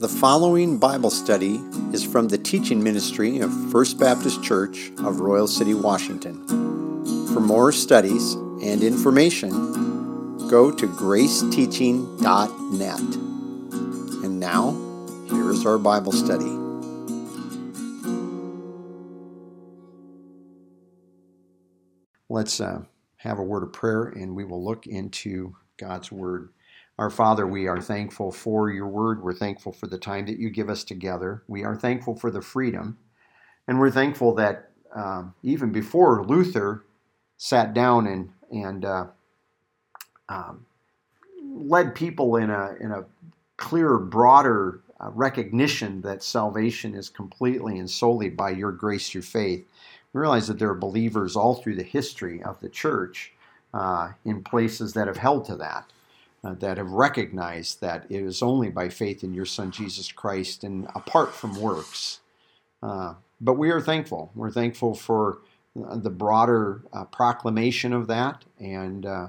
The following Bible study is from the teaching ministry of First Baptist Church of Royal City, Washington. For more studies and information, go to graceteaching.net. And now, here is our Bible study. Let's uh, have a word of prayer and we will look into God's Word. Our Father, we are thankful for your Word. We're thankful for the time that you give us together. We are thankful for the freedom. And we're thankful that um, even before Luther sat down and, and uh, um, led people in a, in a clearer, broader uh, recognition that salvation is completely and solely by your grace through faith. We realize that there are believers all through the history of the church uh, in places that have held to that, uh, that have recognized that it is only by faith in your Son Jesus Christ and apart from works. Uh, but we are thankful. We're thankful for the broader uh, proclamation of that, and uh,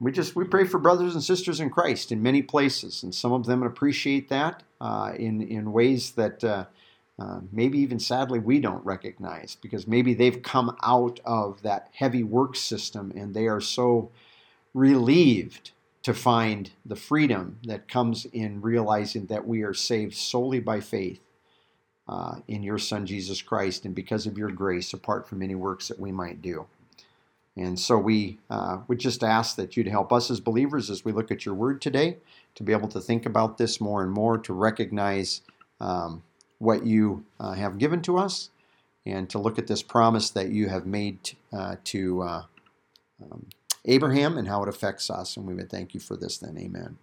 we just we pray for brothers and sisters in Christ in many places, and some of them appreciate that uh, in in ways that uh, maybe even sadly we don't recognize because maybe they've come out of that heavy work system and they are so relieved to find the freedom that comes in realizing that we are saved solely by faith uh, in your Son Jesus Christ and because of your grace, apart from any works that we might do. And so we uh, would just ask that you'd help us as believers as we look at your word today to be able to think about this more and more, to recognize um, what you uh, have given to us and to look at this promise that you have made uh, to uh, um, Abraham and how it affects us. And we would thank you for this then. Amen.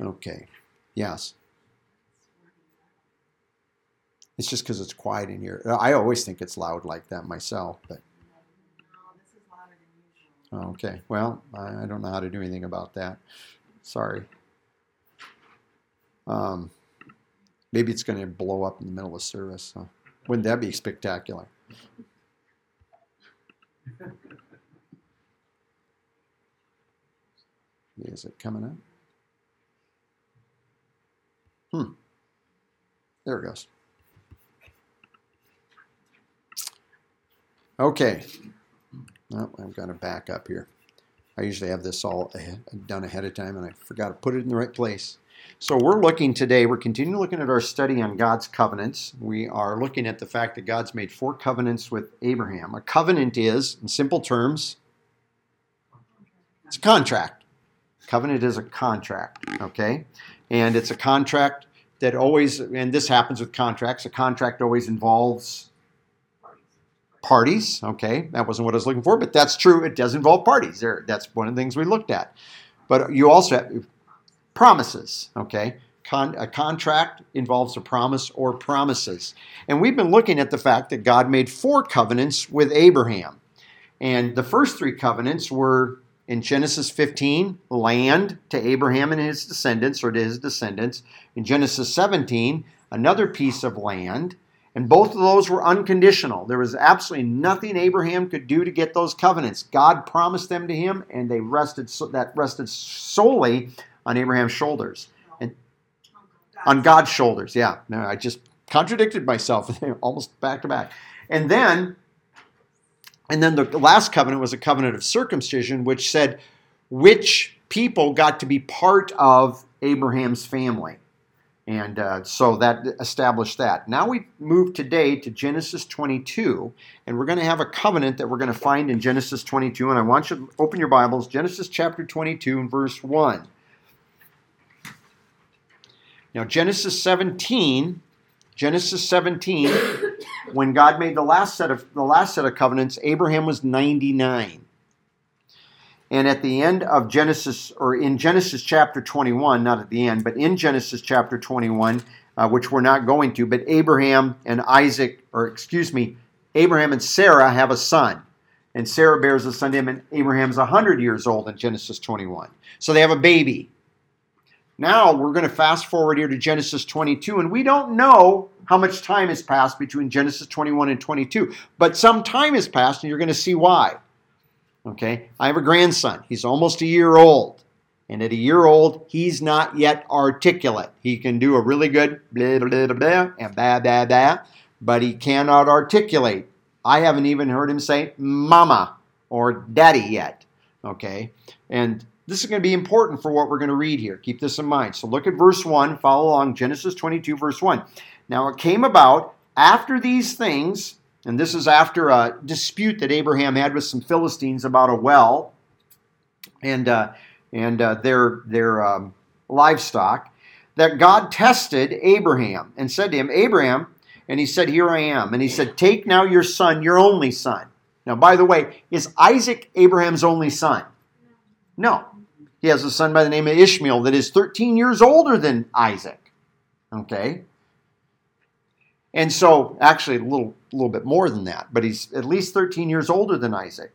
Okay. Yes. It's just because it's quiet in here. I always think it's loud like that myself, but. Okay. Well, I don't know how to do anything about that. Sorry. Um, Maybe it's going to blow up in the middle of service. So. Wouldn't that be spectacular? Is it coming up? Hmm. There it goes. Okay. Oh, I've got to back up here. I usually have this all ahead, done ahead of time, and I forgot to put it in the right place. So we're looking today, we're continuing looking at our study on God's covenants. We are looking at the fact that God's made four covenants with Abraham. A covenant is, in simple terms, it's a contract. Covenant is a contract, okay? And it's a contract that always, and this happens with contracts, a contract always involves parties, okay? That wasn't what I was looking for, but that's true. It does involve parties. There, that's one of the things we looked at. But you also have, promises, okay? Con- a contract involves a promise or promises. And we've been looking at the fact that God made four covenants with Abraham. And the first three covenants were in Genesis 15, land to Abraham and his descendants, or to his descendants. In Genesis 17, another piece of land. And both of those were unconditional. There was absolutely nothing Abraham could do to get those covenants. God promised them to him, and they rested that rested solely on Abraham's shoulders. And on God's shoulders, yeah. No, I just contradicted myself almost back to back. And then and then the last covenant was a covenant of circumcision, which said which people got to be part of Abraham's family. And uh, so that established that. Now we move today to Genesis 22, and we're going to have a covenant that we're going to find in Genesis 22. And I want you to open your Bibles, Genesis chapter 22 and verse 1. Now, Genesis 17, Genesis 17, when God made the last set of the last set of covenants, Abraham was 99. And at the end of Genesis, or in Genesis chapter 21, not at the end, but in Genesis chapter 21, uh, which we're not going to, but Abraham and Isaac, or excuse me, Abraham and Sarah have a son. And Sarah bears a son to him, and Abraham's 100 years old in Genesis 21. So they have a baby. Now we're going to fast forward here to Genesis 22, and we don't know how much time has passed between Genesis 21 and 22, but some time has passed, and you're going to see why. Okay, I have a grandson. He's almost a year old. And at a year old, he's not yet articulate. He can do a really good blah, blah, blah, blah, and blah, blah, blah, but he cannot articulate. I haven't even heard him say mama or daddy yet. Okay? And this is going to be important for what we're going to read here. Keep this in mind. So look at verse 1, follow along, Genesis 22, verse 1. Now it came about after these things, and this is after a dispute that Abraham had with some Philistines about a well. And uh, and uh, their, their um, livestock, that God tested Abraham and said to him, Abraham, and he said, Here I am. And he said, Take now your son, your only son. Now, by the way, is Isaac Abraham's only son? No. He has a son by the name of Ishmael that is 13 years older than Isaac. Okay? And so, actually, a little, little bit more than that, but he's at least 13 years older than Isaac.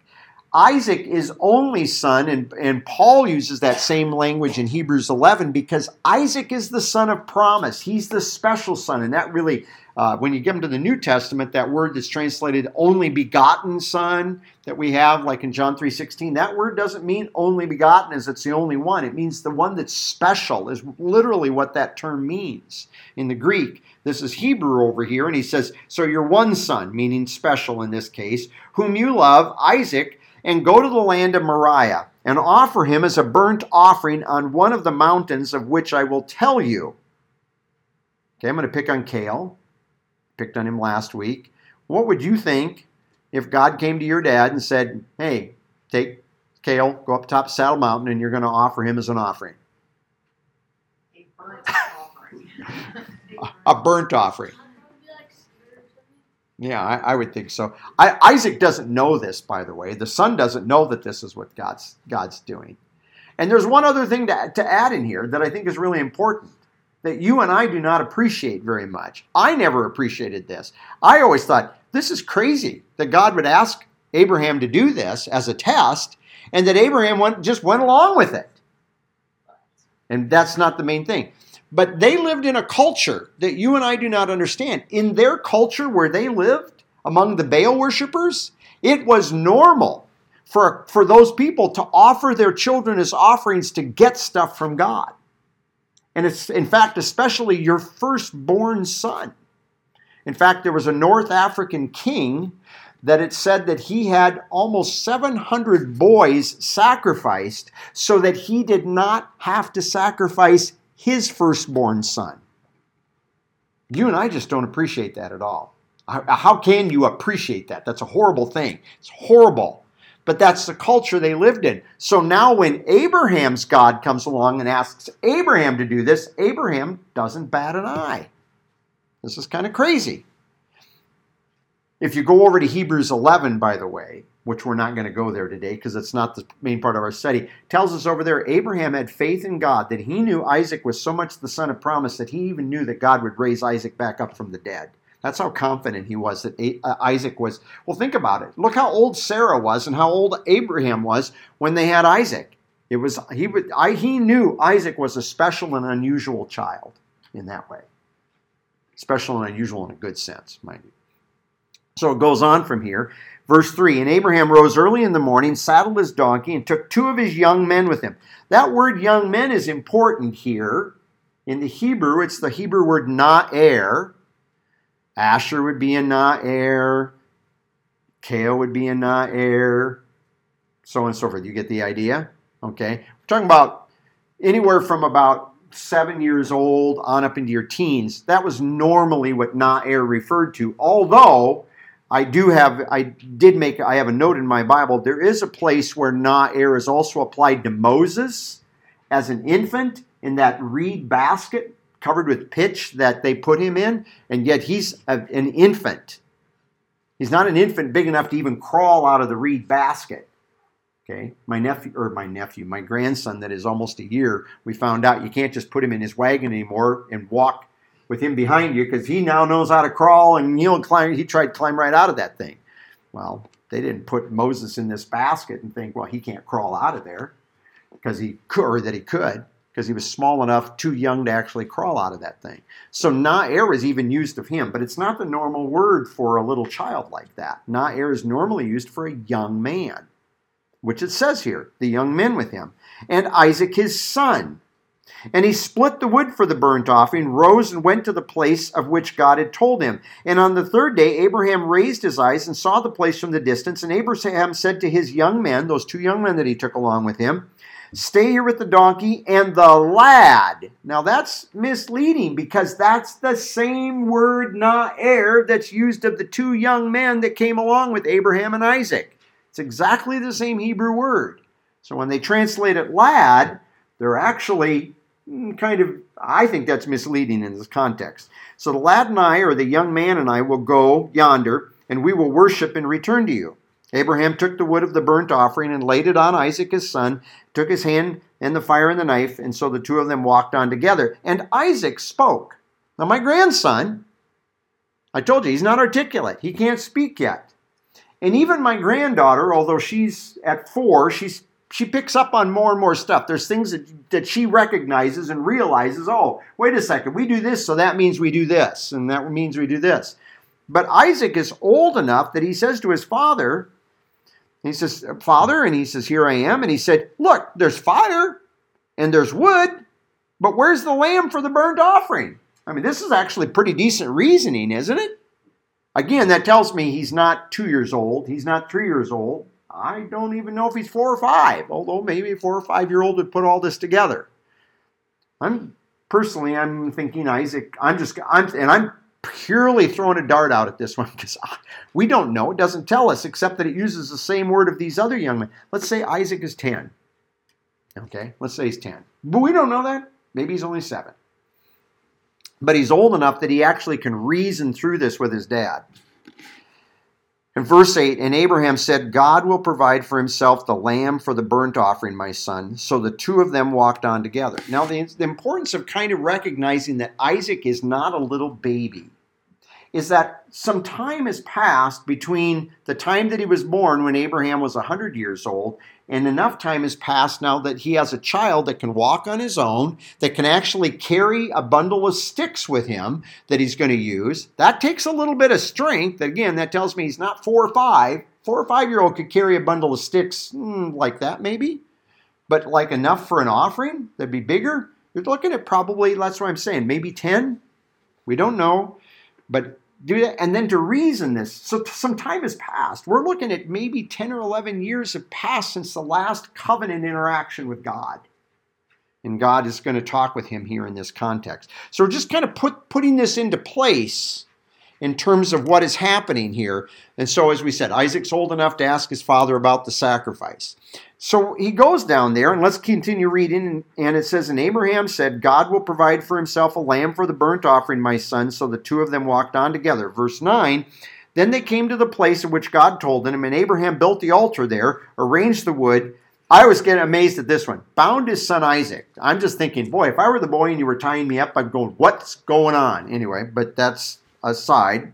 Isaac is only son, and, and Paul uses that same language in Hebrews 11 because Isaac is the son of promise. He's the special son, and that really, uh, when you get into the New Testament, that word that's translated only begotten son that we have, like in John 3.16, that word doesn't mean only begotten as it's the only one. It means the one that's special is literally what that term means in the Greek. This is Hebrew over here, and he says, So your one son, meaning special in this case, whom you love, Isaac, and go to the land of Moriah and offer him as a burnt offering on one of the mountains of which I will tell you. Okay, I'm going to pick on Cale. Picked on him last week. What would you think if God came to your dad and said, Hey, take Cale, go up top of Saddle Mountain, and you're going to offer him as an offering? A burnt offering. a burnt offering. Yeah, I, I, would think so. I, Isaac doesn't know this, by the way. The son doesn't know that this is what God's God's doing. And there's one other thing to, to add in here that I think is really important that you and I do not appreciate very much. I never appreciated this. I always thought this is crazy that God would ask Abraham to do this as a test, and that Abraham went, just went along with it. And that's not the main thing. But they lived in a culture that you and I do not understand. In their culture where they lived, among the Baal worshippers, it was normal for, for those people to offer their children as offerings to get stuff from God. And it's, in fact, especially your firstborn son. In fact, there was a North African king that it said that he had almost 700 boys sacrificed so that he did not have to sacrifice his firstborn son. You and I just don't appreciate that at all. How can you appreciate that? That's a horrible thing. It's horrible. But that's the culture they lived in. So now when Abraham's God comes along and asks Abraham to do this, Abraham doesn't bat an eye. This is kind of crazy. If you go over to Hebrews 11, by the way, which we're not going to go there today because it's not the main part of our study, tells us over there Abraham had faith in God that he knew Isaac was so much the son of promise that he even knew that God would raise Isaac back up from the dead. That's how confident he was that uh, Isaac was. Well, think about it. Look how old Sarah was and how old Abraham was when they had Isaac. It was he would I, he knew Isaac was a special and unusual child in that way. Special and unusual in a good sense, mind you. So it goes on from here. Verse 3 And Abraham rose early in the morning, saddled his donkey, and took two of his young men with him. That word young men is important here. In the Hebrew, it's the Hebrew word na'er. Asher would be a na'er. Cale would be a na'er. So on and so forth. You get the idea? Okay. We're talking about anywhere from about seven years old on up into your teens. That was normally what na'er referred to, although I do have, I did make, I have a note in my Bible. There is a place where Na'er is also applied to Moses as an infant in that reed basket covered with pitch that they put him in, and yet he's a, an infant. He's not an infant big enough to even crawl out of the reed basket. Okay, my nephew or my nephew, my grandson that is almost a year, we found out you can't just put him in his wagon anymore and walk with him behind you because he now knows how to crawl and he'll climb. He tried to climb right out of that thing. Well, they didn't put Moses in this basket and think, well, he can't crawl out of there because he could, or that he could because he was small enough, too young to actually crawl out of that thing. So na'er is even used of him, but it's not the normal word for a little child like that. Na'er is normally used for a young man, which it says here, the young men with him. and Isaac his son. And he split the wood for the burnt offering, rose and went to the place of which God had told him. And on the third day, Abraham raised his eyes and saw the place from the distance. And Abraham said to his young men, those two young men that he took along with him, Stay here with the donkey and the lad. Now that's misleading because that's the same word, na'er, that's used of the two young men that came along with Abraham and Isaac. It's exactly the same Hebrew word. So when they translate it lad, they're actually mm, kind of, I think that's misleading in this context. So the lad and I, or the young man and I, will go yonder and we will worship and return to you. Abraham took the wood of the burnt offering and laid it on Isaac his son, took his hand and the fire and the knife, and so the two of them walked on together. And Isaac spoke. Now, my grandson, I told you, he's not articulate. He can't speak yet. And even my granddaughter, although she's at four, she's she picks up on more and more stuff. There's things that, that she recognizes and realizes, oh, wait a second, we do this, so that means we do this, and that means we do this. But Isaac is old enough that he says to his father, he says, Father, and he says, Here I am. And he said, Look, there's fire and there's wood, but where's the lamb for the burnt offering? I mean, this is actually pretty decent reasoning, isn't it? Again, that tells me he's not two years old. He's not three years old. I don't even know if he's four or five, although maybe a four or five year old would put all this together. I'm personally, I'm thinking Isaac. I'm just, I'm, and I'm purely throwing a dart out at this one because we don't know. It doesn't tell us, except that it uses the same word of these other young men. Let's say Isaac is 10. Okay, let's say he's 10. But we don't know that. Maybe he's only 7. But he's old enough that he actually can reason through this with his dad. In verse 8, and Abraham said, God will provide for himself the lamb for the burnt offering, my son. So the two of them walked on together. Now, the, the importance of kind of recognizing that Isaac is not a little baby is that some time has passed between the time that he was born when Abraham was 100 years old and enough time has passed now that he has a child that can walk on his own, that can actually carry a bundle of sticks with him that he's going to use. That takes a little bit of strength. Again, that tells me he's not four or five. Four or five year old could carry a bundle of sticks hmm, like that, maybe, but like enough for an offering that'd be bigger. You're looking at probably, that's what I'm saying, maybe 10. We don't know. But do that and then to reason this. So some time has passed. We're looking at maybe 10 or 11 years have passed since the last covenant interaction with god. And god is going to talk with him here in this context. So we're just kind of put, putting this into place in terms of what is happening here. And so as we said isaac's old enough to ask his father about the sacrifice so he goes down there, and let's continue reading. And it says, And Abraham said, God will provide for himself a lamb for the burnt offering, my son. So the two of them walked on together. Verse 9 Then they came to the place of which God told them, and Abraham built the altar there, arranged the wood. I was getting amazed at this one. Bound his son Isaac. I'm just thinking, boy, if I were the boy and you were tying me up, I'd go, What's going on? Anyway, but that's aside.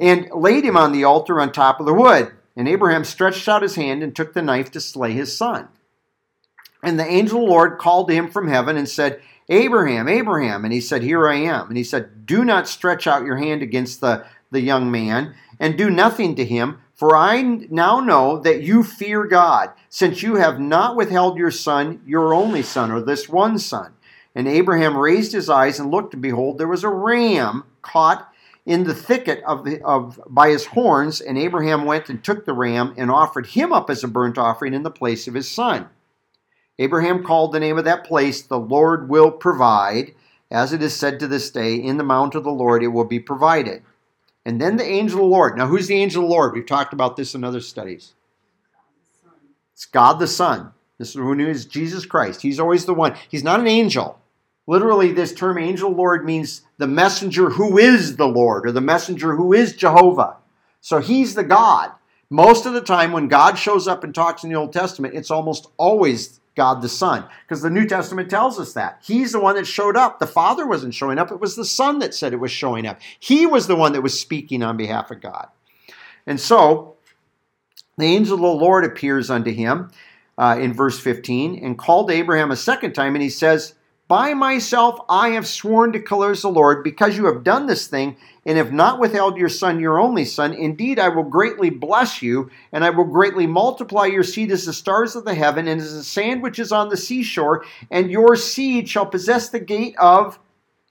And laid him on the altar on top of the wood. And Abraham stretched out his hand and took the knife to slay his son. And the angel of the Lord called to him from heaven and said, Abraham, Abraham. And he said, Here I am. And he said, Do not stretch out your hand against the, the young man, and do nothing to him, for I now know that you fear God, since you have not withheld your son, your only son, or this one son. And Abraham raised his eyes and looked, and behold, there was a ram caught in the thicket of, the, of by his horns, and Abraham went and took the ram and offered him up as a burnt offering in the place of his son. Abraham called the name of that place, The Lord will provide. As it is said to this day, In the mount of the Lord it will be provided. And then the angel of the Lord. Now, who's the angel of the Lord? We've talked about this in other studies. It's God the Son. This is who is Jesus Christ. He's always the one. He's not an angel. Literally, this term angel Lord means the messenger who is the Lord or the messenger who is Jehovah. So he's the God. Most of the time, when God shows up and talks in the Old Testament, it's almost always God the Son, because the New Testament tells us that. He's the one that showed up. The Father wasn't showing up, it was the Son that said it was showing up. He was the one that was speaking on behalf of God. And so, the angel of the Lord appears unto him uh, in verse 15 and called Abraham a second time, and he says, By myself I have sworn, declares the Lord, because you have done this thing and have not withheld your son, your only son. Indeed, I will greatly bless you, and I will greatly multiply your seed as the stars of the heaven and as the sand which is on the seashore, and your seed shall possess the gate of.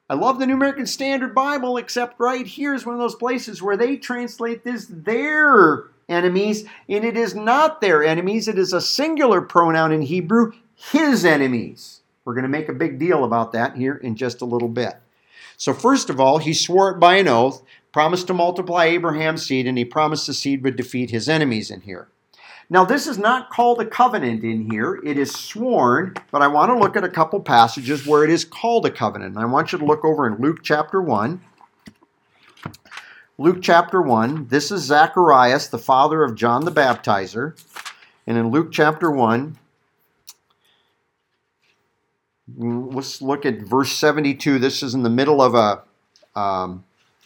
I love the New American Standard Bible, except right here is one of those places where they translate this their enemies, and it is not their enemies. It is a singular pronoun in Hebrew, his enemies. We're going to make a big deal about that here in just a little bit. So, first of all, he swore it by an oath, promised to multiply Abraham's seed, and he promised the seed would defeat his enemies in here. Now, this is not called a covenant in here. It is sworn, but I want to look at a couple passages where it is called a covenant. And I want you to look over in Luke chapter 1. Luke chapter 1, this is Zacharias, the father of John the Baptizer. And in Luke chapter 1, let's look at verse 72. This is in the middle of a um,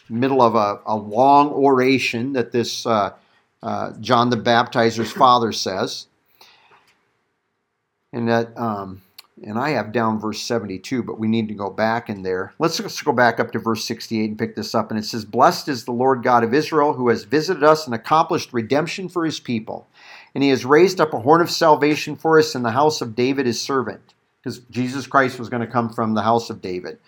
middle of a, a, long oration that this uh, uh, John the Baptizer's father says, and that um, and I have down verse 72, but we need to go back in there. Let's just go back up to verse 68 and pick this up. And it says, Blessed is the Lord God of Israel, who has visited us and accomplished redemption for his people. And he has raised up a horn of salvation for us in the house of David his servant because Jesus Christ was going to come from the house of David.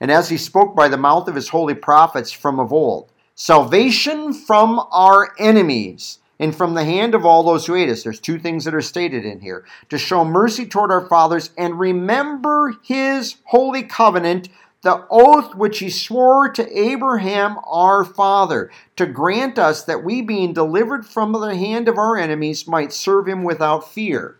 And as he spoke by the mouth of his holy prophets from of old, salvation from our enemies and from the hand of all those who hate us. There's two things that are stated in here to show mercy toward our fathers and remember his holy covenant, the oath which he swore to Abraham our father, to grant us that we, being delivered from the hand of our enemies, might serve him without fear.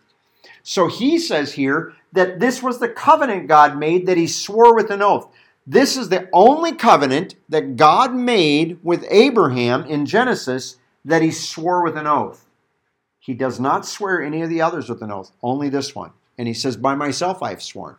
So he says here that this was the covenant God made that he swore with an oath. This is the only covenant that God made with Abraham in Genesis that he swore with an oath. He does not swear any of the others with an oath, only this one. And he says, By myself I have sworn.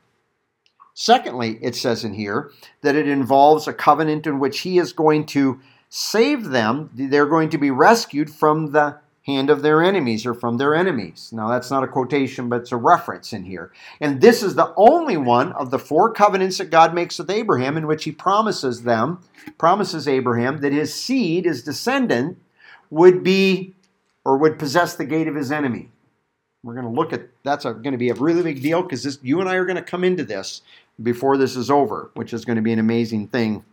Secondly, it says in here that it involves a covenant in which he is going to save them. They're going to be rescued from the hand of their enemies or from their enemies. Now, that's not a quotation, but it's a reference in here. And this is the only one of the four covenants that God makes with Abraham in which he promises them, promises Abraham that his seed, his descendant, would be or would possess the gate of his enemy. We're going to look at that's a, going to be a really big deal because you and I are going to come into this before this is over, which is going to be an amazing thing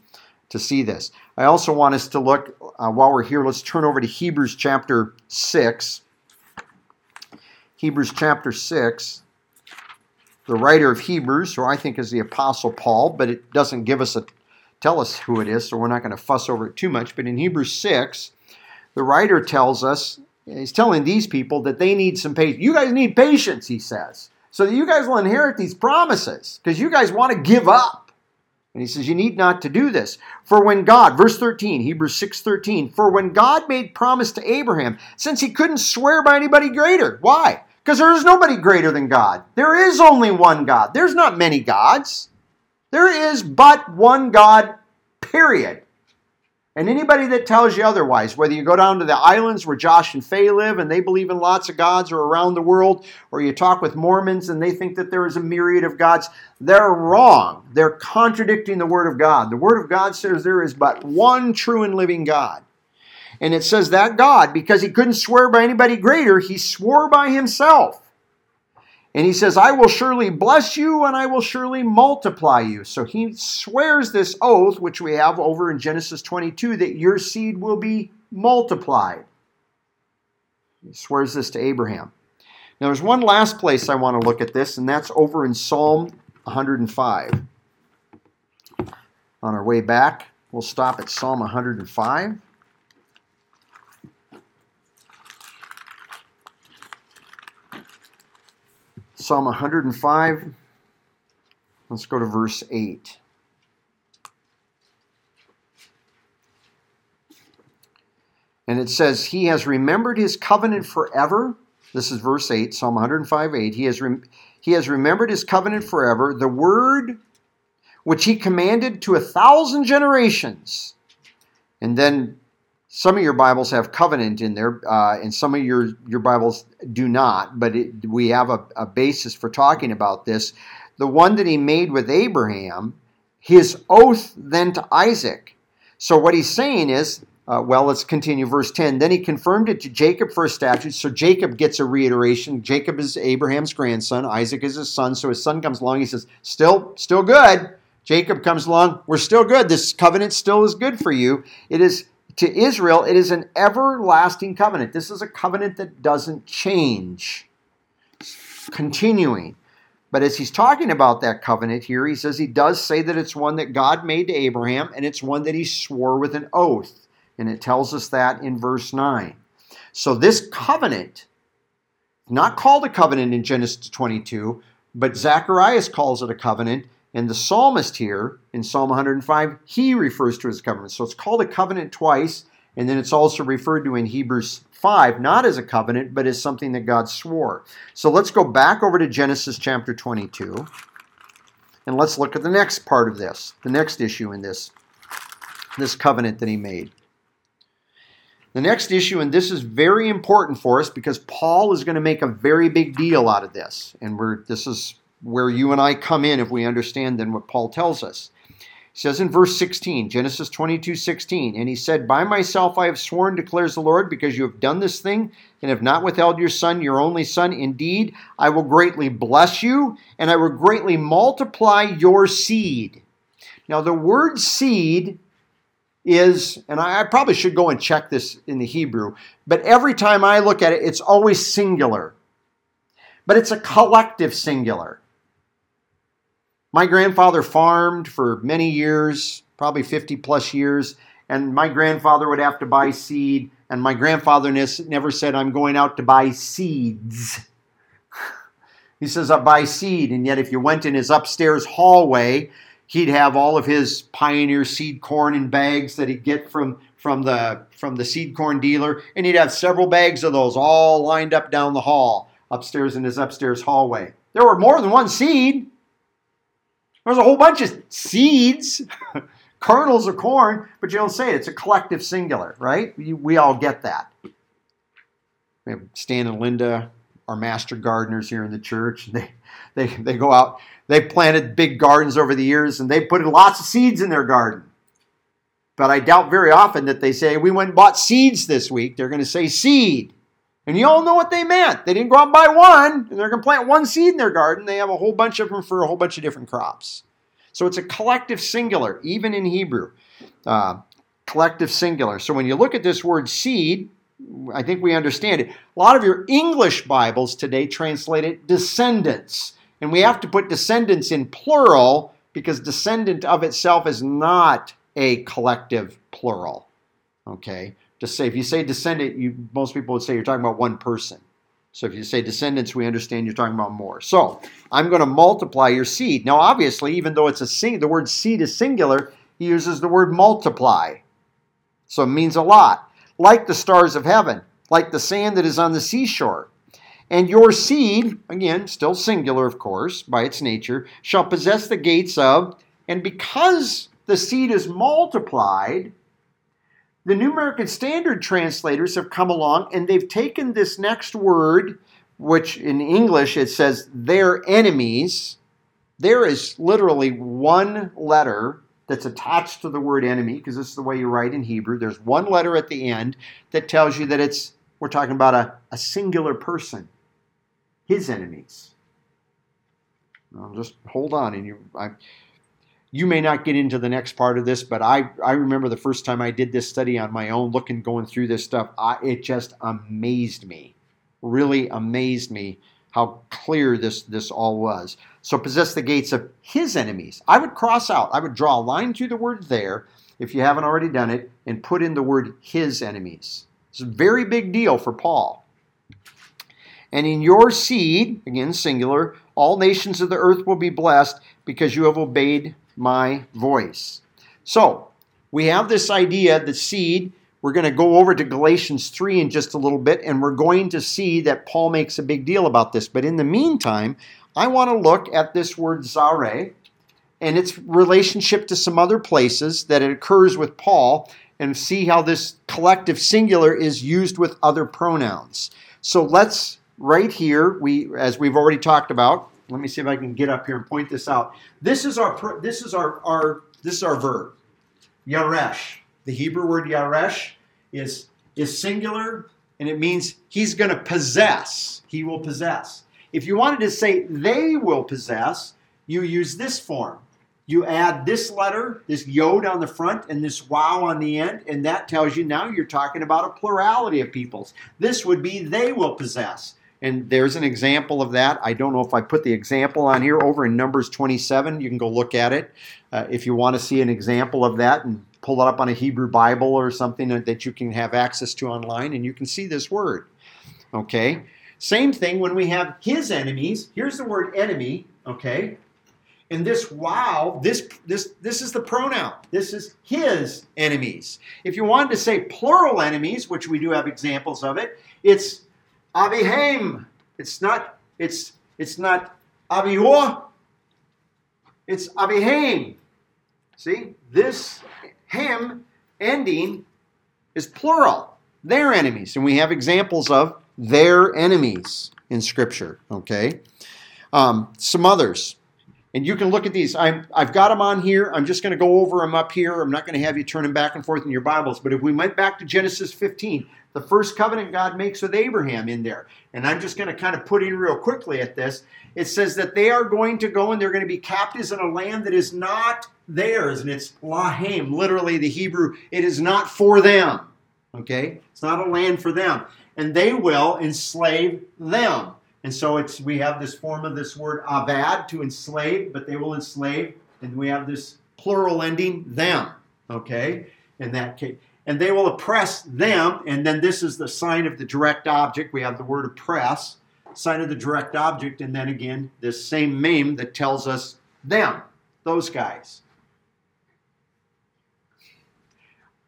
to see this. I also want us to look, uh, while we're here, let's turn over to Hebrews chapter 6. Hebrews chapter 6. The writer of Hebrews, who I think is the Apostle Paul, but it doesn't give us a tell us who it is, so we're not going to fuss over it too much. But in Hebrews 6, the writer tells us, he's telling these people that they need some patience. You guys need patience, he says, so that you guys will inherit these promises, because you guys want to give up. And he says, You need not to do this. For when God, verse 13, Hebrews 6 13, for when God made promise to Abraham, since he couldn't swear by anybody greater. Why? Because there is nobody greater than God. There is only one God. There's not many gods. There is but one God, period. And anybody that tells you otherwise, whether you go down to the islands where Josh and Faye live and they believe in lots of gods or around the world, or you talk with Mormons and they think that there is a myriad of gods, they're wrong. They're contradicting the Word of God. The Word of God says there is but one true and living God. And it says that God, because he couldn't swear by anybody greater, he swore by himself. And he says, I will surely bless you and I will surely multiply you. So he swears this oath, which we have over in Genesis 22, that your seed will be multiplied. He swears this to Abraham. Now, there's one last place I want to look at this, and that's over in Psalm 105. On our way back, we'll stop at Psalm 105. Psalm 105. Let's go to verse 8. And it says, He has remembered His covenant forever. This is verse 8, Psalm 105 8. He has, rem- he has remembered His covenant forever, the word which He commanded to a thousand generations. And then some of your Bibles have covenant in there, uh, and some of your, your Bibles do not, but it, we have a, a basis for talking about this. the one that he made with Abraham, his oath then to Isaac. So what he's saying is, uh, well, let's continue verse 10. Then he confirmed it to Jacob for a statute. So Jacob gets a reiteration. Jacob is Abraham's grandson. Isaac is his son. So his son comes along. He says, still, still good. Jacob comes along. We're still good. This covenant still is good for you. It is to Israel, it is an everlasting covenant. This is a covenant that doesn't change. Continuing. But as he's talking about that covenant here, he says he does say that it's one that God made to Abraham and it's one that he swore with an oath. And it tells us that in verse 9. So this covenant, not called a covenant in Genesis 22, but Zacharias calls it a covenant. And the psalmist here in Psalm 105, he refers to his covenant. So it's called a covenant twice. And then it's also referred to in Hebrews 5, not as a covenant, but as something that God swore. So let's go back over to Genesis chapter 22, and let's look at the next part of this, the next issue in this, this covenant that he made. The next issue, and this is very important for us because Paul is going to make a very big deal out of this. And we're, this is where you and I come in if we understand then what Paul tells us He says in verse 16, Genesis 22 16, and he said, By myself I have sworn, declares the Lord, because you have done this thing and have not withheld your son, your only son. Indeed, I will greatly bless you, and I will greatly multiply your seed. Now, the word seed is, and I probably should go and check this in the Hebrew, but every time I look at it, it's always singular. But it's a collective singular. My grandfather farmed for many years, probably 50 plus years, and my grandfather would have to buy seed, and my grandfather never said, I'm going out to buy seeds. he says, I buy seed, and yet if you went in his upstairs hallway, he'd have all of his pioneer seed corn in bags that he'd get from from the from the seed corn dealer and he'd have several bags of those all lined up down the hall upstairs in his upstairs hallway there were more than one seed there's a whole bunch of seeds, kernels of corn, but you don't say it. It's a collective singular, right? We, we all get that. We have Stan and Linda, our master gardeners here in the church. They, they, they go out, they planted big gardens over the years, and they put lots of seeds in their garden. But I doubt very often that they say, We went and bought seeds this week. They're going to say seed. And you all know what they meant. They didn't go out and buy one, and they're going to plant one seed in their garden. They have a whole bunch of them for a whole bunch of different crops. So it's a collective singular, even in Hebrew. Uh, collective singular. So when you look at this word seed, I think we understand it. A lot of your English Bibles today translate it descendants. And we have to put descendants in plural because descendant of itself is not a collective plural. Okay? To say if you say descendant, you most people would say you're talking about one person. So if you say descendants, we understand you're talking about more. So I'm going to multiply your seed. Now, obviously, even though it's a sing, the word seed is singular, he uses the word multiply. So it means a lot. Like the stars of heaven, like the sand that is on the seashore. And your seed, again, still singular, of course, by its nature, shall possess the gates of, and because the seed is multiplied, the New American Standard translators have come along and they've taken this next word, which in English it says their enemies. There is literally one letter that's attached to the word enemy, because this is the way you write in Hebrew. There's one letter at the end that tells you that it's we're talking about a, a singular person, his enemies. I'll just hold on, and you, I, you may not get into the next part of this, but I, I remember the first time I did this study on my own, looking, going through this stuff, I, it just amazed me, really amazed me how clear this, this all was. So possess the gates of his enemies. I would cross out, I would draw a line through the word there, if you haven't already done it, and put in the word his enemies. It's a very big deal for Paul. And in your seed, again singular, all nations of the earth will be blessed because you have obeyed my voice. So, we have this idea, the seed. We're going to go over to Galatians 3 in just a little bit, and we're going to see that Paul makes a big deal about this. But in the meantime, I want to look at this word zare and its relationship to some other places that it occurs with Paul and see how this collective singular is used with other pronouns. So let's right here, we as we've already talked about, let me see if I can get up here and point this out. This is our this is our our this is our verb. Yaresh. The Hebrew word yaresh is is singular and it means he's going to possess. He will possess. If you wanted to say they will possess, you use this form. You add this letter, this yod on the front, and this waw on the end, and that tells you now you're talking about a plurality of peoples. This would be they will possess. And there's an example of that. I don't know if I put the example on here over in Numbers 27. You can go look at it uh, if you want to see an example of that and pull it up on a Hebrew Bible or something that you can have access to online, and you can see this word. Okay? Same thing when we have his enemies. Here's the word enemy, okay? And this waw, this this this is the pronoun. This is his enemies. If you wanted to say plural enemies, which we do have examples of it, it's avihem. It's not it's it's not avior. It's avihem. See, this him ending is plural. Their enemies, and we have examples of their enemies in Scripture. Okay, um, some others. And you can look at these. i have got them on here. I'm just going to go over them up here. I'm not going to have you turn them back and forth in your Bibles. But if we went back to Genesis 15, the first covenant God makes with Abraham in there, and I'm just going to kind of put in real quickly at this. It says that they are going to go and they're going to be captives in a land that is not theirs, and it's lahem, literally the Hebrew. It is not for them. Okay, it's not a land for them, and they will enslave them. And so it's we have this form of this word abad to enslave, but they will enslave, and we have this plural ending them. Okay, in that case. And they will oppress them, and then this is the sign of the direct object. We have the word oppress, sign of the direct object, and then again, this same meme that tells us them, those guys.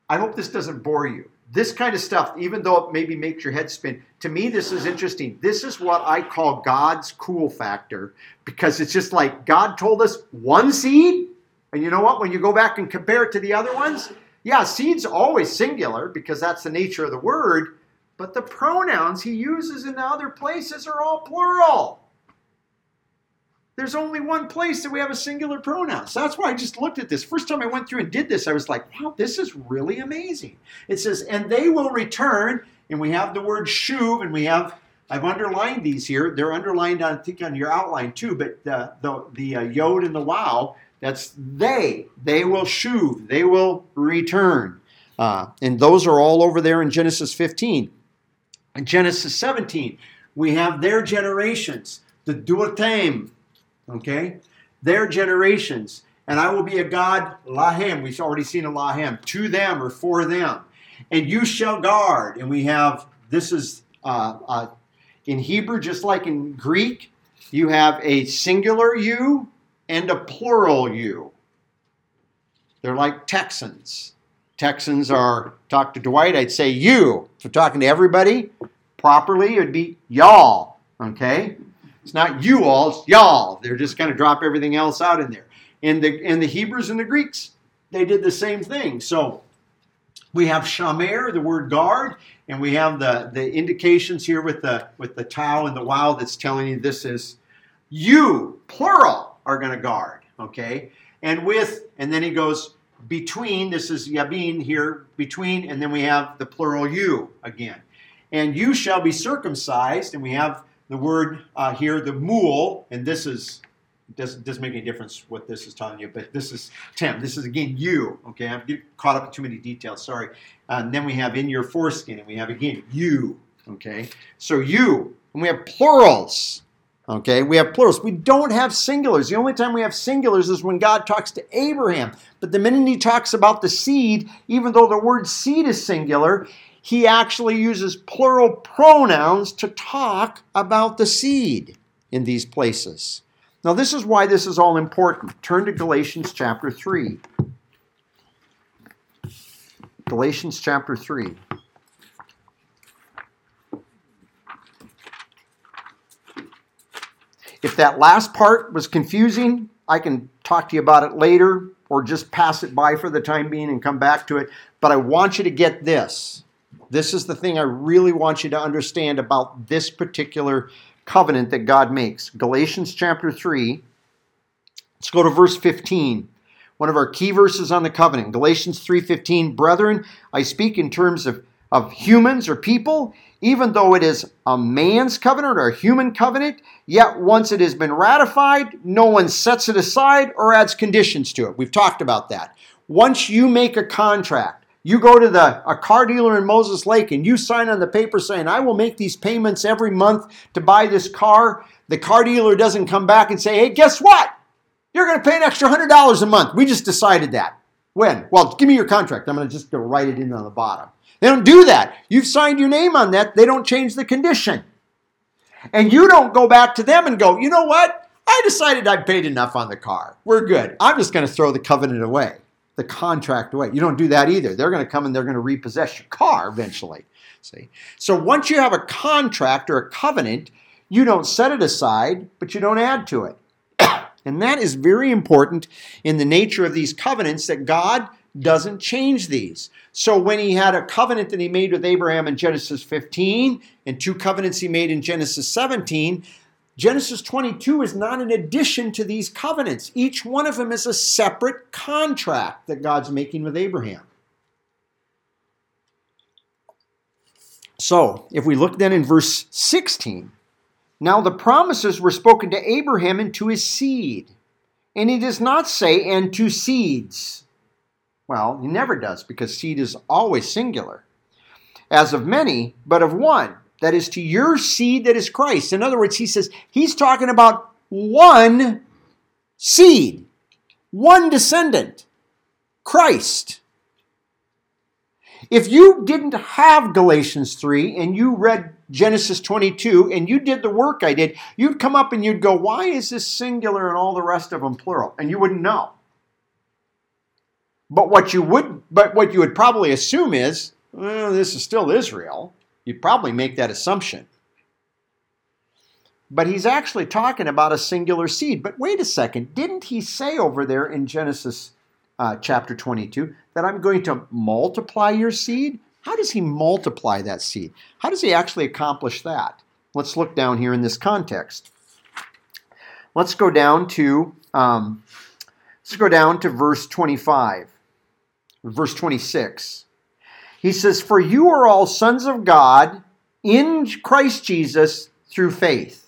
I hope this doesn't bore you this kind of stuff, even though it maybe makes your head spin, to me, this is interesting. This is what I call God's cool factor because it's just like God told us one seed. And you know what? When you go back and compare it to the other ones, yeah, seed's always singular because that's the nature of the word, but the pronouns he uses in the other places are all plural there's only one place that we have a singular pronoun. So that's why I just looked at this. First time I went through and did this, I was like, waw, this is really amazing. It says, and they will return, and we have the word shuv, and we have, I've underlined these here. They're underlined, on, I think, on your outline too, but the, the, the uh, yod and the wow, that's they. They will shuv. They will return. Uh, and those are all over there in Genesis 15. In Genesis 17, we have their generations, the duatim, okay? Their generations. And I will be a God, lahem. We've already seen a lahem. To them or for them. And you shall guard. And we have, this is uh, uh, in Hebrew, just like in Greek, you have a singular you and a plural you. They're like Texans. Texans are, talk to Dwight, I'd say you. For talking to everybody properly, it would be y'all. Okay? It's not you all, it's y'all. They're just going to drop everything else out in there. And the, and the Hebrews and the Greeks, they did the same thing. So we have shamer, the word guard, and we have the, the indications here with the with the tau and the waw that's telling you this is you, plural, are going to guard. Okay? And with, and then he goes between, this is yabin here, between, and then we have the plural you again. And you shall be circumcised, and we have the word uh, here, the mul, and this is doesn't, doesn't make any difference what this is telling you, but this is Tim. This is again you. Okay, I'm getting caught up in too many details. Sorry. Uh, and then we have in your foreskin, and we have again you. Okay, so you, and we have plurals. Okay, we have plurals. We don't have singulars. The only time we have singulars is when God talks to Abraham. But the minute he talks about the seed, even though the word seed is singular, he actually uses plural pronouns to talk about the seed in these places. Now, this is why this is all important. Turn to Galatians chapter 3. Galatians chapter 3. If that last part was confusing, I can talk to you about it later or just pass it by for the time being and come back to it. But I want you to get this. This is the thing I really want you to understand about this particular covenant that God makes. Galatians chapter 3. Let's go to verse 15. One of our key verses on the covenant. Galatians 3:15, "Brethren, I speak in terms of of humans or people, even though it is a man's covenant or a human covenant, yet once it has been ratified, no one sets it aside or adds conditions to it. We've talked about that. Once you make a contract, you go to the a car dealer in Moses Lake and you sign on the paper saying, I will make these payments every month to buy this car. The car dealer doesn't come back and say, Hey, guess what? You're going to pay an extra $100 a month. We just decided that. When? Well, give me your contract. I'm going to just go write it in on the bottom. They don't do that. You've signed your name on that. They don't change the condition. And you don't go back to them and go, you know what? I decided I paid enough on the car. We're good. I'm just going to throw the covenant away, the contract away. You don't do that either. They're going to come and they're going to repossess your car eventually. See? So once you have a contract or a covenant, you don't set it aside, but you don't add to it. and that is very important in the nature of these covenants that God doesn't change these. So when he had a covenant that he made with Abraham in Genesis 15 and two covenants he made in Genesis 17, Genesis 22 is not an addition to these covenants. Each one of them is a separate contract that God's making with Abraham. So, if we look then in verse 16, now the promises were spoken to Abraham and to his seed. And he does not say, and to seeds well, he never does because seed is always singular. As of many, but of one. That is to your seed that is Christ. In other words, he says he's talking about one seed, one descendant, Christ. If you didn't have Galatians 3 and you read Genesis 22 and you did the work I did, you'd come up and you'd go, Why is this singular and all the rest of them plural? And you wouldn't know. But what you would, but what you would probably assume is, this is still Israel. You'd probably make that assumption. But he's actually talking about a singular seed. But wait a second, didn't he say over there in Genesis uh, chapter 22 that I'm going to multiply your seed? How does he multiply that seed? How does he actually accomplish that? Let's look down here in this context. Let's go down to um, let's go down to verse 25 verse 26. He says, For you are all sons of God in Christ Jesus through faith.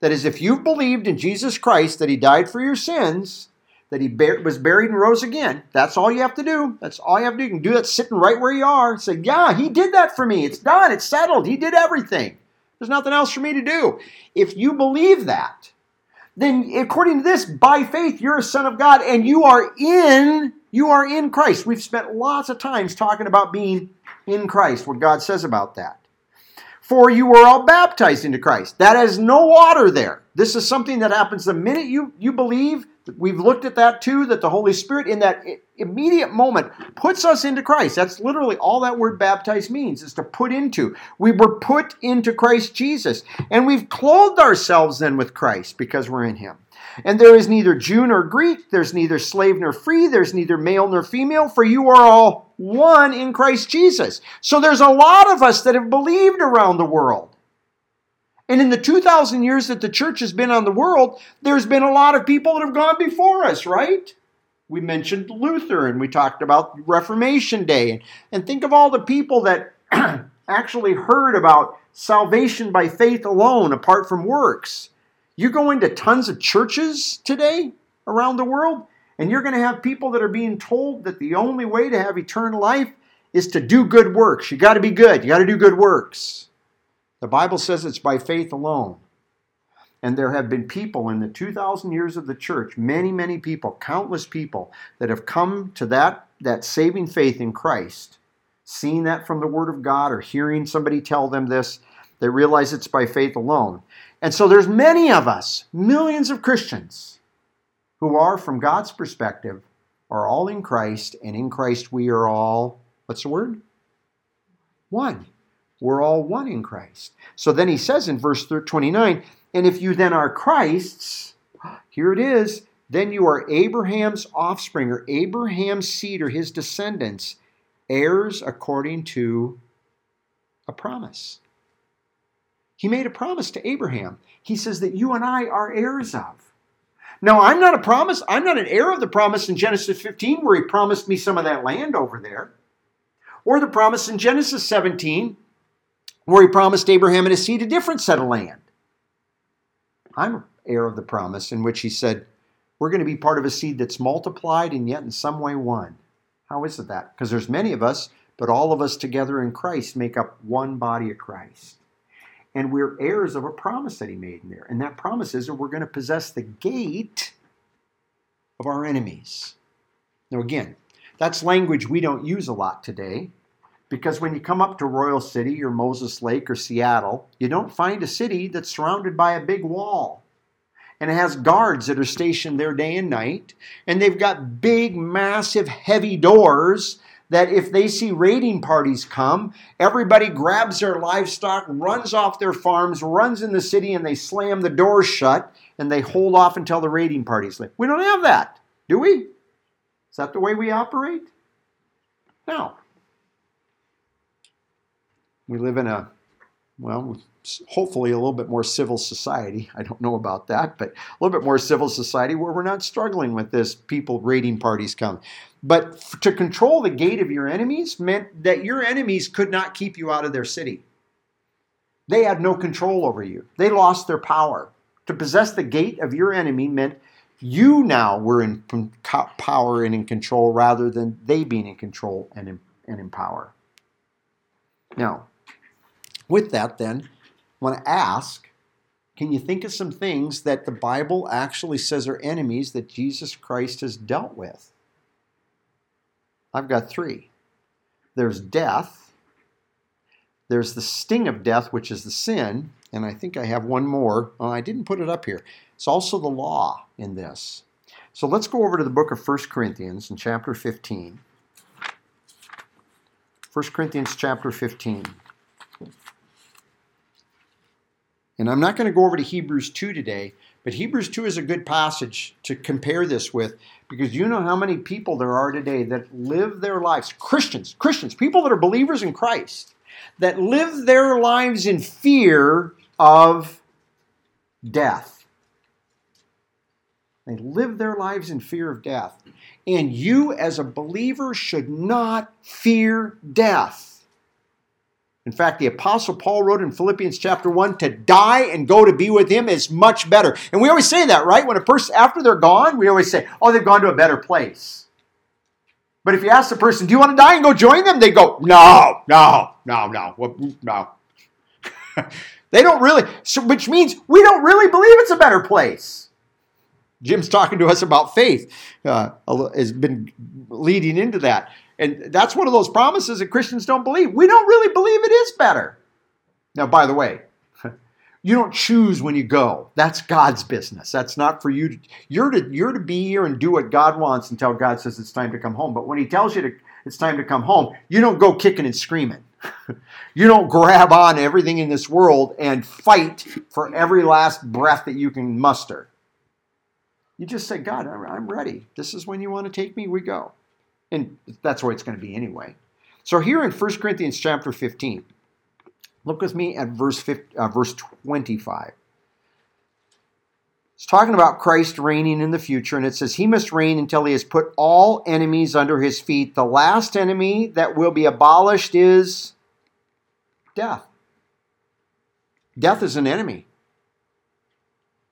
That is, if you've believed in Jesus Christ that he died for your sins, that he was buried and rose again, that's all you have to do. That's all you have to do. You can do that sitting right where you are. Say, Yeah, he did that for me. It's done. It's settled. He did everything. There's nothing else for me to do. If you believe that, then according to this, by faith, you're a son of God and you are in you are in Christ. We've spent lots of times talking about being in Christ, what God says about that. For you were all baptized into Christ. That has no water there. This is something that happens the minute you, you believe. We've looked at that too, that the Holy Spirit in that immediate moment puts us into Christ. That's literally all that word baptized means, is to put into. We were put into Christ Jesus. And we've clothed ourselves then with Christ because we're in Him. And there is neither Jew nor Greek, there's neither slave nor free, there's neither male nor female, for you are all one in Christ Jesus. So there's a lot of us that have believed around the world. And in the 2,000 years that the church has been on the world, there's been a lot of people that have gone before us, right? We mentioned Luther and we talked about Reformation Day. And think of all the people that actually heard about salvation by faith alone, apart from works. You go into tons of churches today around the world, and you're going to have people that are being told that the only way to have eternal life is to do good works. You got to be good. You got to do good works. The Bible says it's by faith alone. And there have been people in the 2,000 years of the church, many, many people, countless people, that have come to that, that saving faith in Christ, seeing that from the Word of God or hearing somebody tell them this. They realize it's by faith alone. And so there's many of us, millions of Christians, who are, from God's perspective, are all in Christ, and in Christ we are all, what's the word? One. We're all one in Christ. So then he says in verse 29, and if you then are Christ's, here it is, then you are Abraham's offspring, or Abraham's seed, or his descendants, heirs according to a promise. He made a promise to Abraham. He says that you and I are heirs of. Now, I'm not a promise, I'm not an heir of the promise in Genesis 15 where he promised me some of that land over there, or the promise in Genesis 17 where he promised Abraham and his seed a different set of land. I'm heir of the promise in which he said, We're going to be part of a seed that's multiplied and yet in some way one. How is it that? Because there's many of us, but all of us together in Christ make up one body of Christ. And we're heirs of a promise that he made in there. And that promise is that we're going to possess the gate of our enemies. Now, again, that's language we don't use a lot today because when you come up to Royal City or Moses Lake or Seattle, you don't find a city that's surrounded by a big wall. And it has guards that are stationed there day and night. And they've got big, massive, heavy doors that if they see raiding parties come, everybody grabs their livestock, runs off their farms, runs in the city, and they slam the doors shut and they hold off until the raiding parties leave. We don't have that, do we? Is that the way we operate? No. We live in a, well, hopefully a little bit more civil society. I don't know about that, but a little bit more civil society where we're not struggling with this people raiding parties come. But to control the gate of your enemies meant that your enemies could not keep you out of their city. They had no control over you. They lost their power. To possess the gate of your enemy meant you now were in power and in control rather than they being in control and in, and in power. Now, with that, then, want to ask can you think of some things that the Bible actually says are enemies that Jesus Christ has dealt with? I've got three there's death, there's the sting of death, which is the sin, and I think I have one more. Oh, I didn't put it up here. It's also the law in this. So let's go over to the book of 1 Corinthians in chapter 15. 1 Corinthians chapter 15. And I'm not going to go over to Hebrews 2 today, but Hebrews 2 is a good passage to compare this with because you know how many people there are today that live their lives, Christians, Christians, people that are believers in Christ, that live their lives in fear of death. They live their lives in fear of death. And you, as a believer, should not fear death. In fact, the Apostle Paul wrote in Philippians chapter 1 to die and go to be with him is much better. And we always say that, right? When a person, after they're gone, we always say, oh, they've gone to a better place. But if you ask the person, do you want to die and go join them? They go, no, no, no, no, no. they don't really, so, which means we don't really believe it's a better place. Jim's talking to us about faith, uh, has been leading into that. And that's one of those promises that Christians don't believe. We don't really believe it is better. Now, by the way, you don't choose when you go. That's God's business. That's not for you. To, you're to you're to be here and do what God wants until God says it's time to come home. But when He tells you to, it's time to come home, you don't go kicking and screaming. you don't grab on everything in this world and fight for every last breath that you can muster. You just say, God, I'm ready. This is when you want to take me. We go. And that's where it's going to be anyway. So here in 1 Corinthians chapter 15, look with me at verse, 50, uh, verse 25. It's talking about Christ reigning in the future, and it says, He must reign until He has put all enemies under His feet. The last enemy that will be abolished is death. Death is an enemy.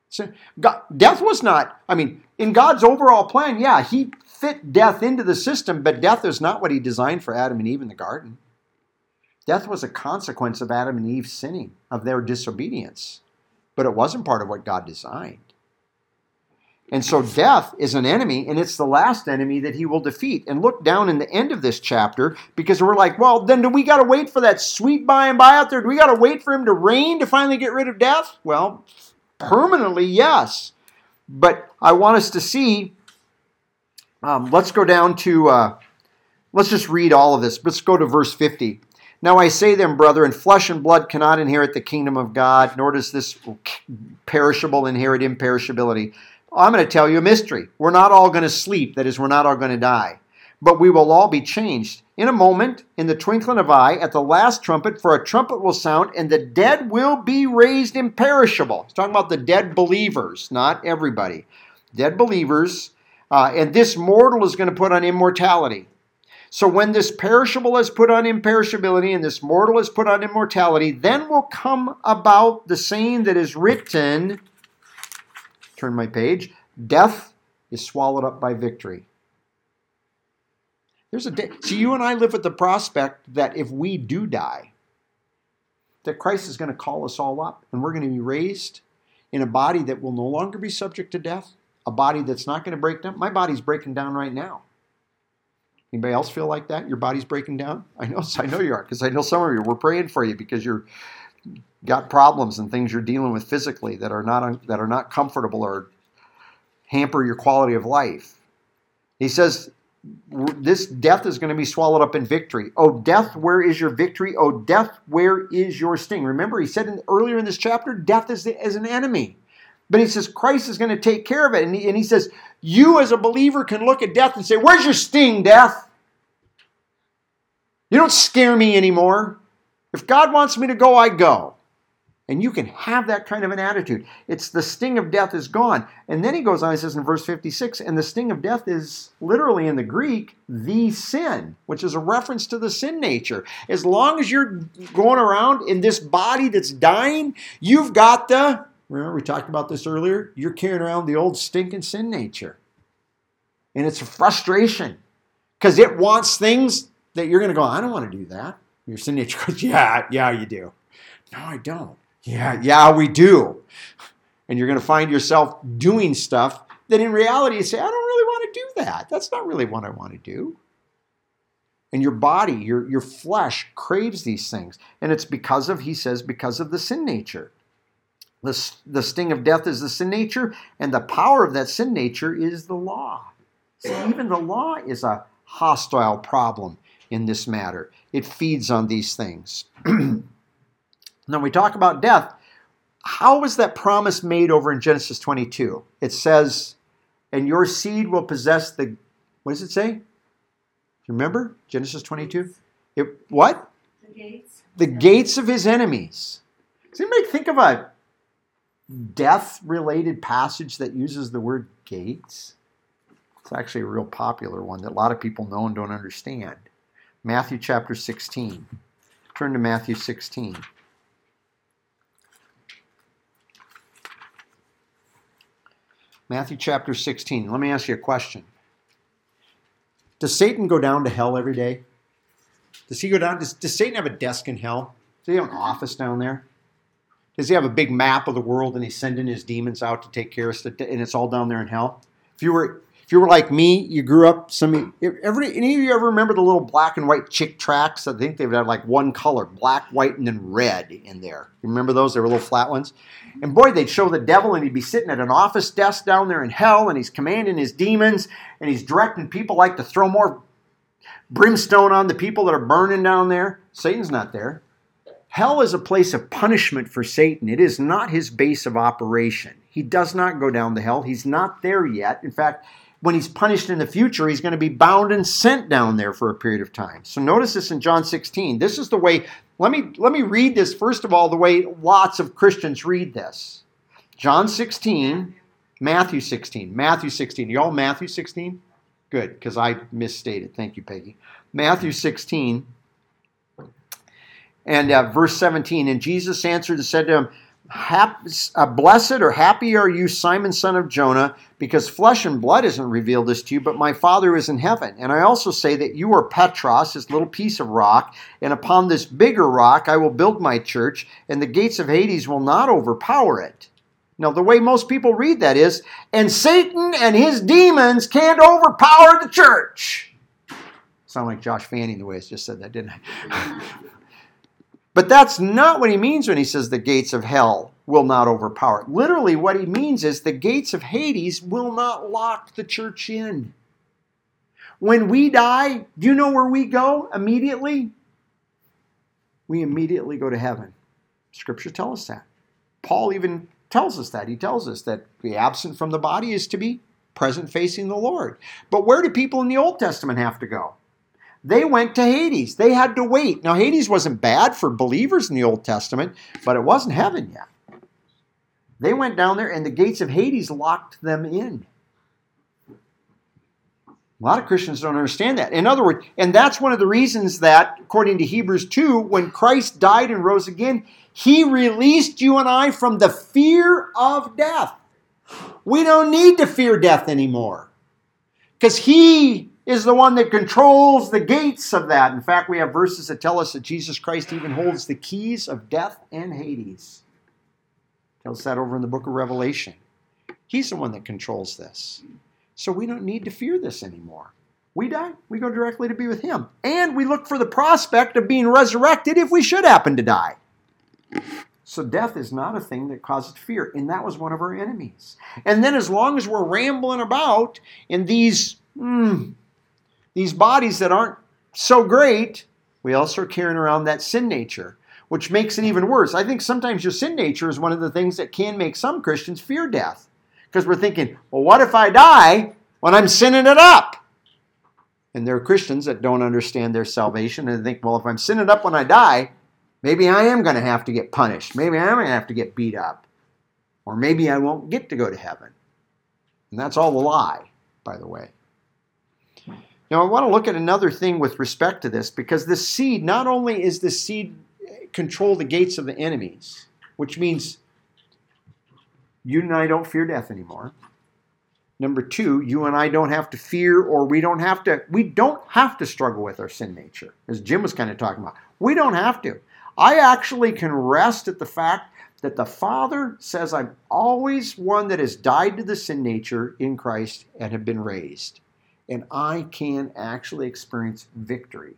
So God, death was not, I mean, in God's overall plan, yeah, He fit death into the system, but death is not what he designed for Adam and Eve in the garden. Death was a consequence of Adam and Eve sinning, of their disobedience, but it wasn't part of what God designed. And so death is an enemy, and it's the last enemy that he will defeat. And look down in the end of this chapter, because we're like, well, then do we got to wait for that sweet by and by out there? Do we got to wait for him to reign to finally get rid of death? Well, permanently, yes. But I want us to see um, let's go down to, uh, let's just read all of this. Let's go to verse 50. Now I say then, brethren, flesh and blood cannot inherit the kingdom of God, nor does this perishable inherit imperishability. I'm going to tell you a mystery. We're not all going to sleep, that is, we're not all going to die. but we will all be changed. In a moment, in the twinkling of an eye, at the last trumpet, for a trumpet will sound, and the dead will be raised imperishable. He's talking about the dead believers, not everybody. Dead believers, uh, and this mortal is going to put on immortality. So when this perishable is put on imperishability and this mortal is put on immortality, then will come about the saying that is written. Turn my page. Death is swallowed up by victory. There's a day. So you and I live with the prospect that if we do die, that Christ is going to call us all up and we're going to be raised in a body that will no longer be subject to death, a body that's not going to break down. My body's breaking down right now. Anybody else feel like that? Your body's breaking down? I know, I know you are, because I know some of you. We're praying for you because you're got problems and things you're dealing with physically that are not that are not comfortable or hamper your quality of life. He says this death is going to be swallowed up in victory. Oh, death, where is your victory? Oh, death, where is your sting? Remember, he said in, earlier in this chapter, death is, the, is an enemy. But he says Christ is going to take care of it. And he, and he says, you as a believer can look at death and say, Where's your sting, death? You don't scare me anymore. If God wants me to go, I go. And you can have that kind of an attitude. It's the sting of death is gone. And then he goes on, he says in verse 56, and the sting of death is literally in the Greek, the sin, which is a reference to the sin nature. As long as you're going around in this body that's dying, you've got the, remember we talked about this earlier, you're carrying around the old stinking sin nature. And it's a frustration because it wants things that you're going to go, I don't want to do that. Your sin nature goes, Yeah, yeah, you do. No, I don't. Yeah, yeah, we do. And you're going to find yourself doing stuff that in reality you say, I don't really want to do that. That's not really what I want to do. And your body, your, your flesh craves these things. And it's because of, he says, because of the sin nature. The, the sting of death is the sin nature, and the power of that sin nature is the law. So even the law is a hostile problem in this matter. It feeds on these things. Now, we talk about death. How was that promise made over in Genesis 22? It says, and your seed will possess the, what does it say? Remember Genesis 22? It, what? The gates. The gates of his enemies. Does anybody think of a death related passage that uses the word gates? It's actually a real popular one that a lot of people know and don't understand. Matthew chapter 16. Turn to Matthew 16. Matthew chapter 16. Let me ask you a question. Does Satan go down to hell every day? Does he go down? Does, does Satan have a desk in hell? Does he have an office down there? Does he have a big map of the world and he's sending his demons out to take care of stuff and it's all down there in hell? If you were if you were like me, you grew up some every any of you ever remember the little black and white Chick tracts? I think they've had like one color, black, white, and then red in there. You remember those? They were little flat ones. And boy, they'd show the devil and he'd be sitting at an office desk down there in hell and he's commanding his demons and he's directing people like to throw more brimstone on the people that are burning down there. Satan's not there. Hell is a place of punishment for Satan. It is not his base of operation. He does not go down to hell. He's not there yet. In fact, when he's punished in the future, he's going to be bound and sent down there for a period of time. So notice this in John 16. This is the way, let me, let me read this first of all, the way lots of Christians read this. John 16, Matthew 16. Matthew 16. Y'all Matthew 16? Good, because I misstated. Thank you, Peggy. Matthew 16 and uh, verse 17. And Jesus answered and said to him, uh, blessed or happy are you, Simon, son of Jonah, because flesh and blood isn't revealed this to you, but my Father is in heaven. And I also say that you are Petros, this little piece of rock, and upon this bigger rock I will build my church, and the gates of Hades will not overpower it. Now, the way most people read that is, and Satan and his demons can't overpower the church. Sound like Josh Fanning the way I just said that, didn't I? But that's not what he means when he says the gates of hell will not overpower. Literally, what he means is the gates of Hades will not lock the church in. When we die, do you know where we go immediately? We immediately go to heaven. Scripture tells us that. Paul even tells us that. He tells us that the absent from the body is to be present facing the Lord. But where do people in the Old Testament have to go? They went to Hades. They had to wait. Now, Hades wasn't bad for believers in the Old Testament, but it wasn't heaven yet. They went down there, and the gates of Hades locked them in. A lot of Christians don't understand that. In other words, and that's one of the reasons that, according to Hebrews 2, when Christ died and rose again, he released you and I from the fear of death. We don't need to fear death anymore because he is the one that controls the gates of that. In fact, we have verses that tell us that Jesus Christ even holds the keys of death and Hades. Tells that over in the book of Revelation. He's the one that controls this. So we don't need to fear this anymore. We die, we go directly to be with Him. And we look for the prospect of being resurrected if we should happen to die. So death is not a thing that causes fear. And that was one of our enemies. And then as long as we're rambling about in these, mm, these bodies that aren't so great, we also are carrying around that sin nature, which makes it even worse. I think sometimes your sin nature is one of the things that can make some Christians fear death. Because we're thinking, well, what if I die when I'm sinning it up? And there are Christians that don't understand their salvation and think, well, if I'm sinning it up when I die, maybe I am going to have to get punished. Maybe I am going to have to get beat up. Or maybe I won't get to go to heaven. And that's all a lie, by the way. Now, I want to look at another thing with respect to this because this seed, not only is the seed control the gates of the enemies, which means you and I don't fear death anymore. Number two, you and I don't have to fear or we don't have to we don't have to struggle with our sin nature, as Jim was kind of talking about. We don't have to. I actually can rest at the fact that the Father says I'm always one that has died to the sin nature in Christ and have been raised. And I can actually experience victory.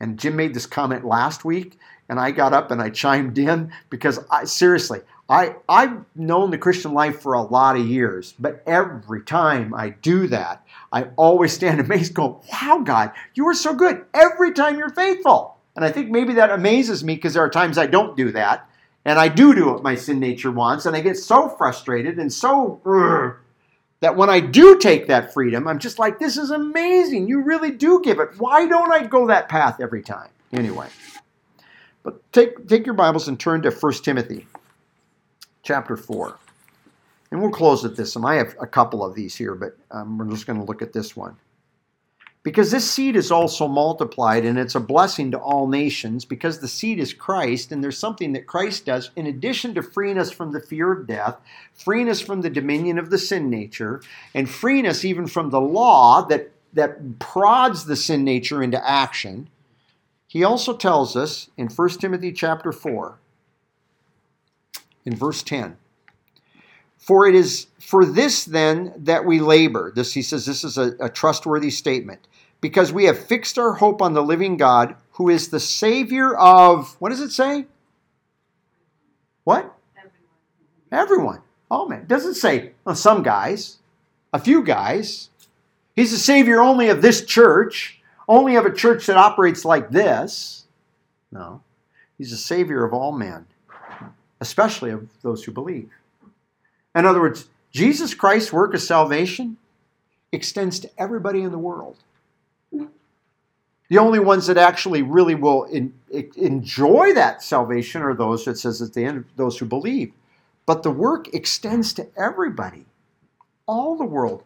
And Jim made this comment last week, and I got up and I chimed in because I seriously, I, I've known the Christian life for a lot of years, but every time I do that, I always stand amazed, go, Wow, God, you are so good. Every time you're faithful. And I think maybe that amazes me because there are times I don't do that. And I do do what my sin nature wants. And I get so frustrated and so that when I do take that freedom, I'm just like, This is amazing. You really do give it. Why don't I go that path every time? Anyway. But take, take your Bibles and turn to 1 Timothy chapter 4. And we'll close at this, and I have a couple of these here, but um, we're just going to look at this one. Because this seed is also multiplied, and it's a blessing to all nations, because the seed is Christ, and there's something that Christ does in addition to freeing us from the fear of death, freeing us from the dominion of the sin nature, and freeing us even from the law that, that prods the sin nature into action. He also tells us in 1 Timothy chapter 4, in verse 10. For it is for this then that we labor. This he says this is a, a, trustworthy statement. Because we have fixed our hope on the living God, who is the Savior of what does it say? What? Everyone. Everyone. Oh man. It doesn't say well, some guys, a few guys. He's the Savior only of this church, only of a church that operates like this. No. He's the Savior of all men especially of those who believe. In other words, Jesus Christ's work of salvation extends to everybody in the world. The only ones that actually really will in, enjoy that salvation are those that says at the end, those who believe. But the work extends to everybody, all the world.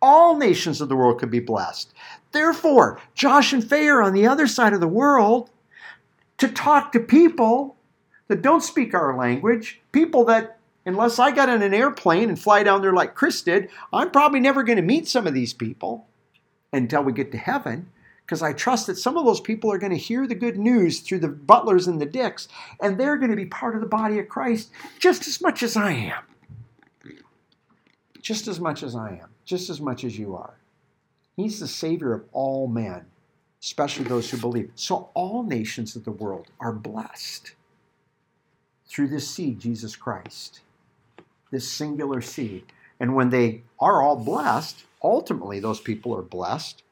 All nations of the world could be blessed. Therefore, Josh and Faye are on the other side of the world to talk to people that don't speak our language, people that, unless I got on an airplane and fly down there like Chris did, I'm probably never going to meet some of these people until we get to heaven because I trust that some of those people are going to hear the good news through the butlers and the dicks, and they're going to be part of the body of Christ just as much as I am. Just as much as I am, just as much as you are. He's the Savior of all men, especially those who believe. So all nations of the world are blessed through this seed, Jesus Christ, this singular seed. And when they are all blessed, ultimately those people are blessed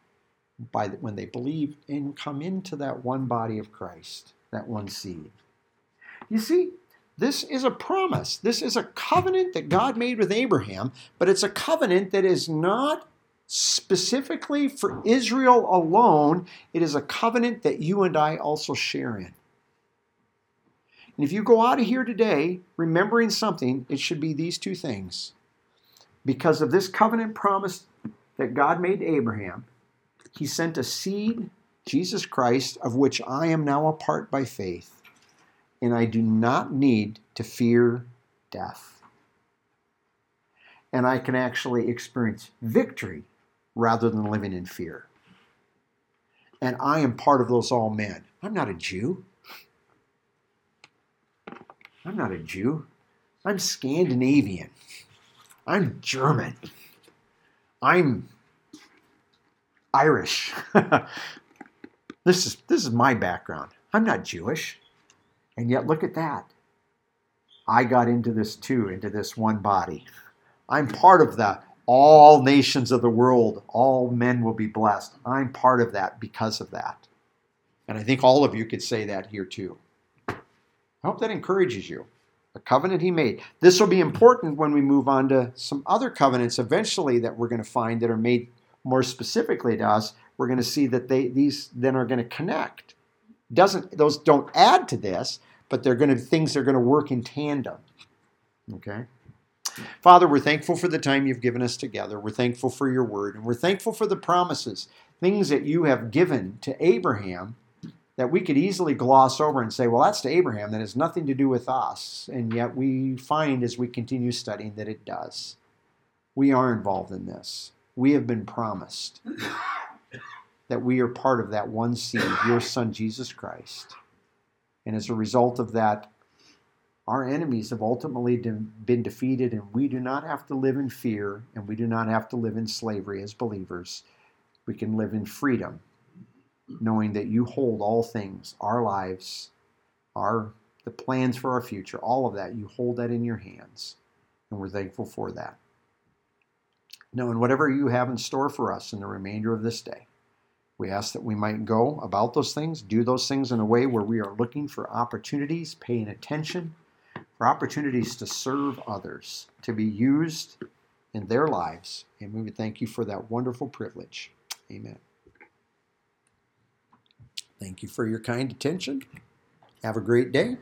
by the, when they believe and come into that one body of Christ, that one seed. You see, This is a promise. This is a covenant that God made with Abraham, but it's a covenant that is not specifically for Israel alone. It is a covenant that you and I also share in. And if you go out of here today remembering something, it should be these two things. Because of this covenant promise that God made to Abraham, he sent a seed, Jesus Christ, of which I am now a part by faith, and I do not need to fear death. And I can actually experience victory rather than living in fear. And I am part of those all men. I'm not a Jew. I'm not a Jew. I'm Scandinavian. I'm German. I'm Irish. this is this is my background. I'm not Jewish. And yet look at that. I got into this too, into this one body. I'm part of the all nations of the world, all men will be blessed. I'm part of that because of that. And I think all of you could say that here too. I hope that encourages you. A covenant he made. This will be important when we move on to some other covenants eventually that we're going to find that are made more specifically to us. We're going to see that they these then are going to connect. Doesn't those don't add to this, but they're going to things are going to work in tandem. Okay? Father, we're thankful for the time you've given us together. We're thankful for your word, and we're thankful for the promises, things that you have given to Abraham that we could easily gloss over and say, well, that's to Abraham. That has nothing to do with us. And yet we find as we continue studying that it does. We are involved in this. We have been promised that we are part of that one seed, your son, Jesus Christ. And as a result of that, our enemies have ultimately been defeated, and we do not have to live in fear, and we do not have to live in slavery as believers. We can live in freedom knowing that you hold all things, our lives, our the plans for our future, all of that, you hold that in your hands. And we're thankful for that. Knowing whatever you have in store for us in the remainder of this day, we ask that we might go about those things, do those things in a way where we are looking for opportunities, paying attention, for opportunities to serve others, to be used in their lives. And we would thank you for that wonderful privilege. Amen. Thank you for your kind attention. Have a great day.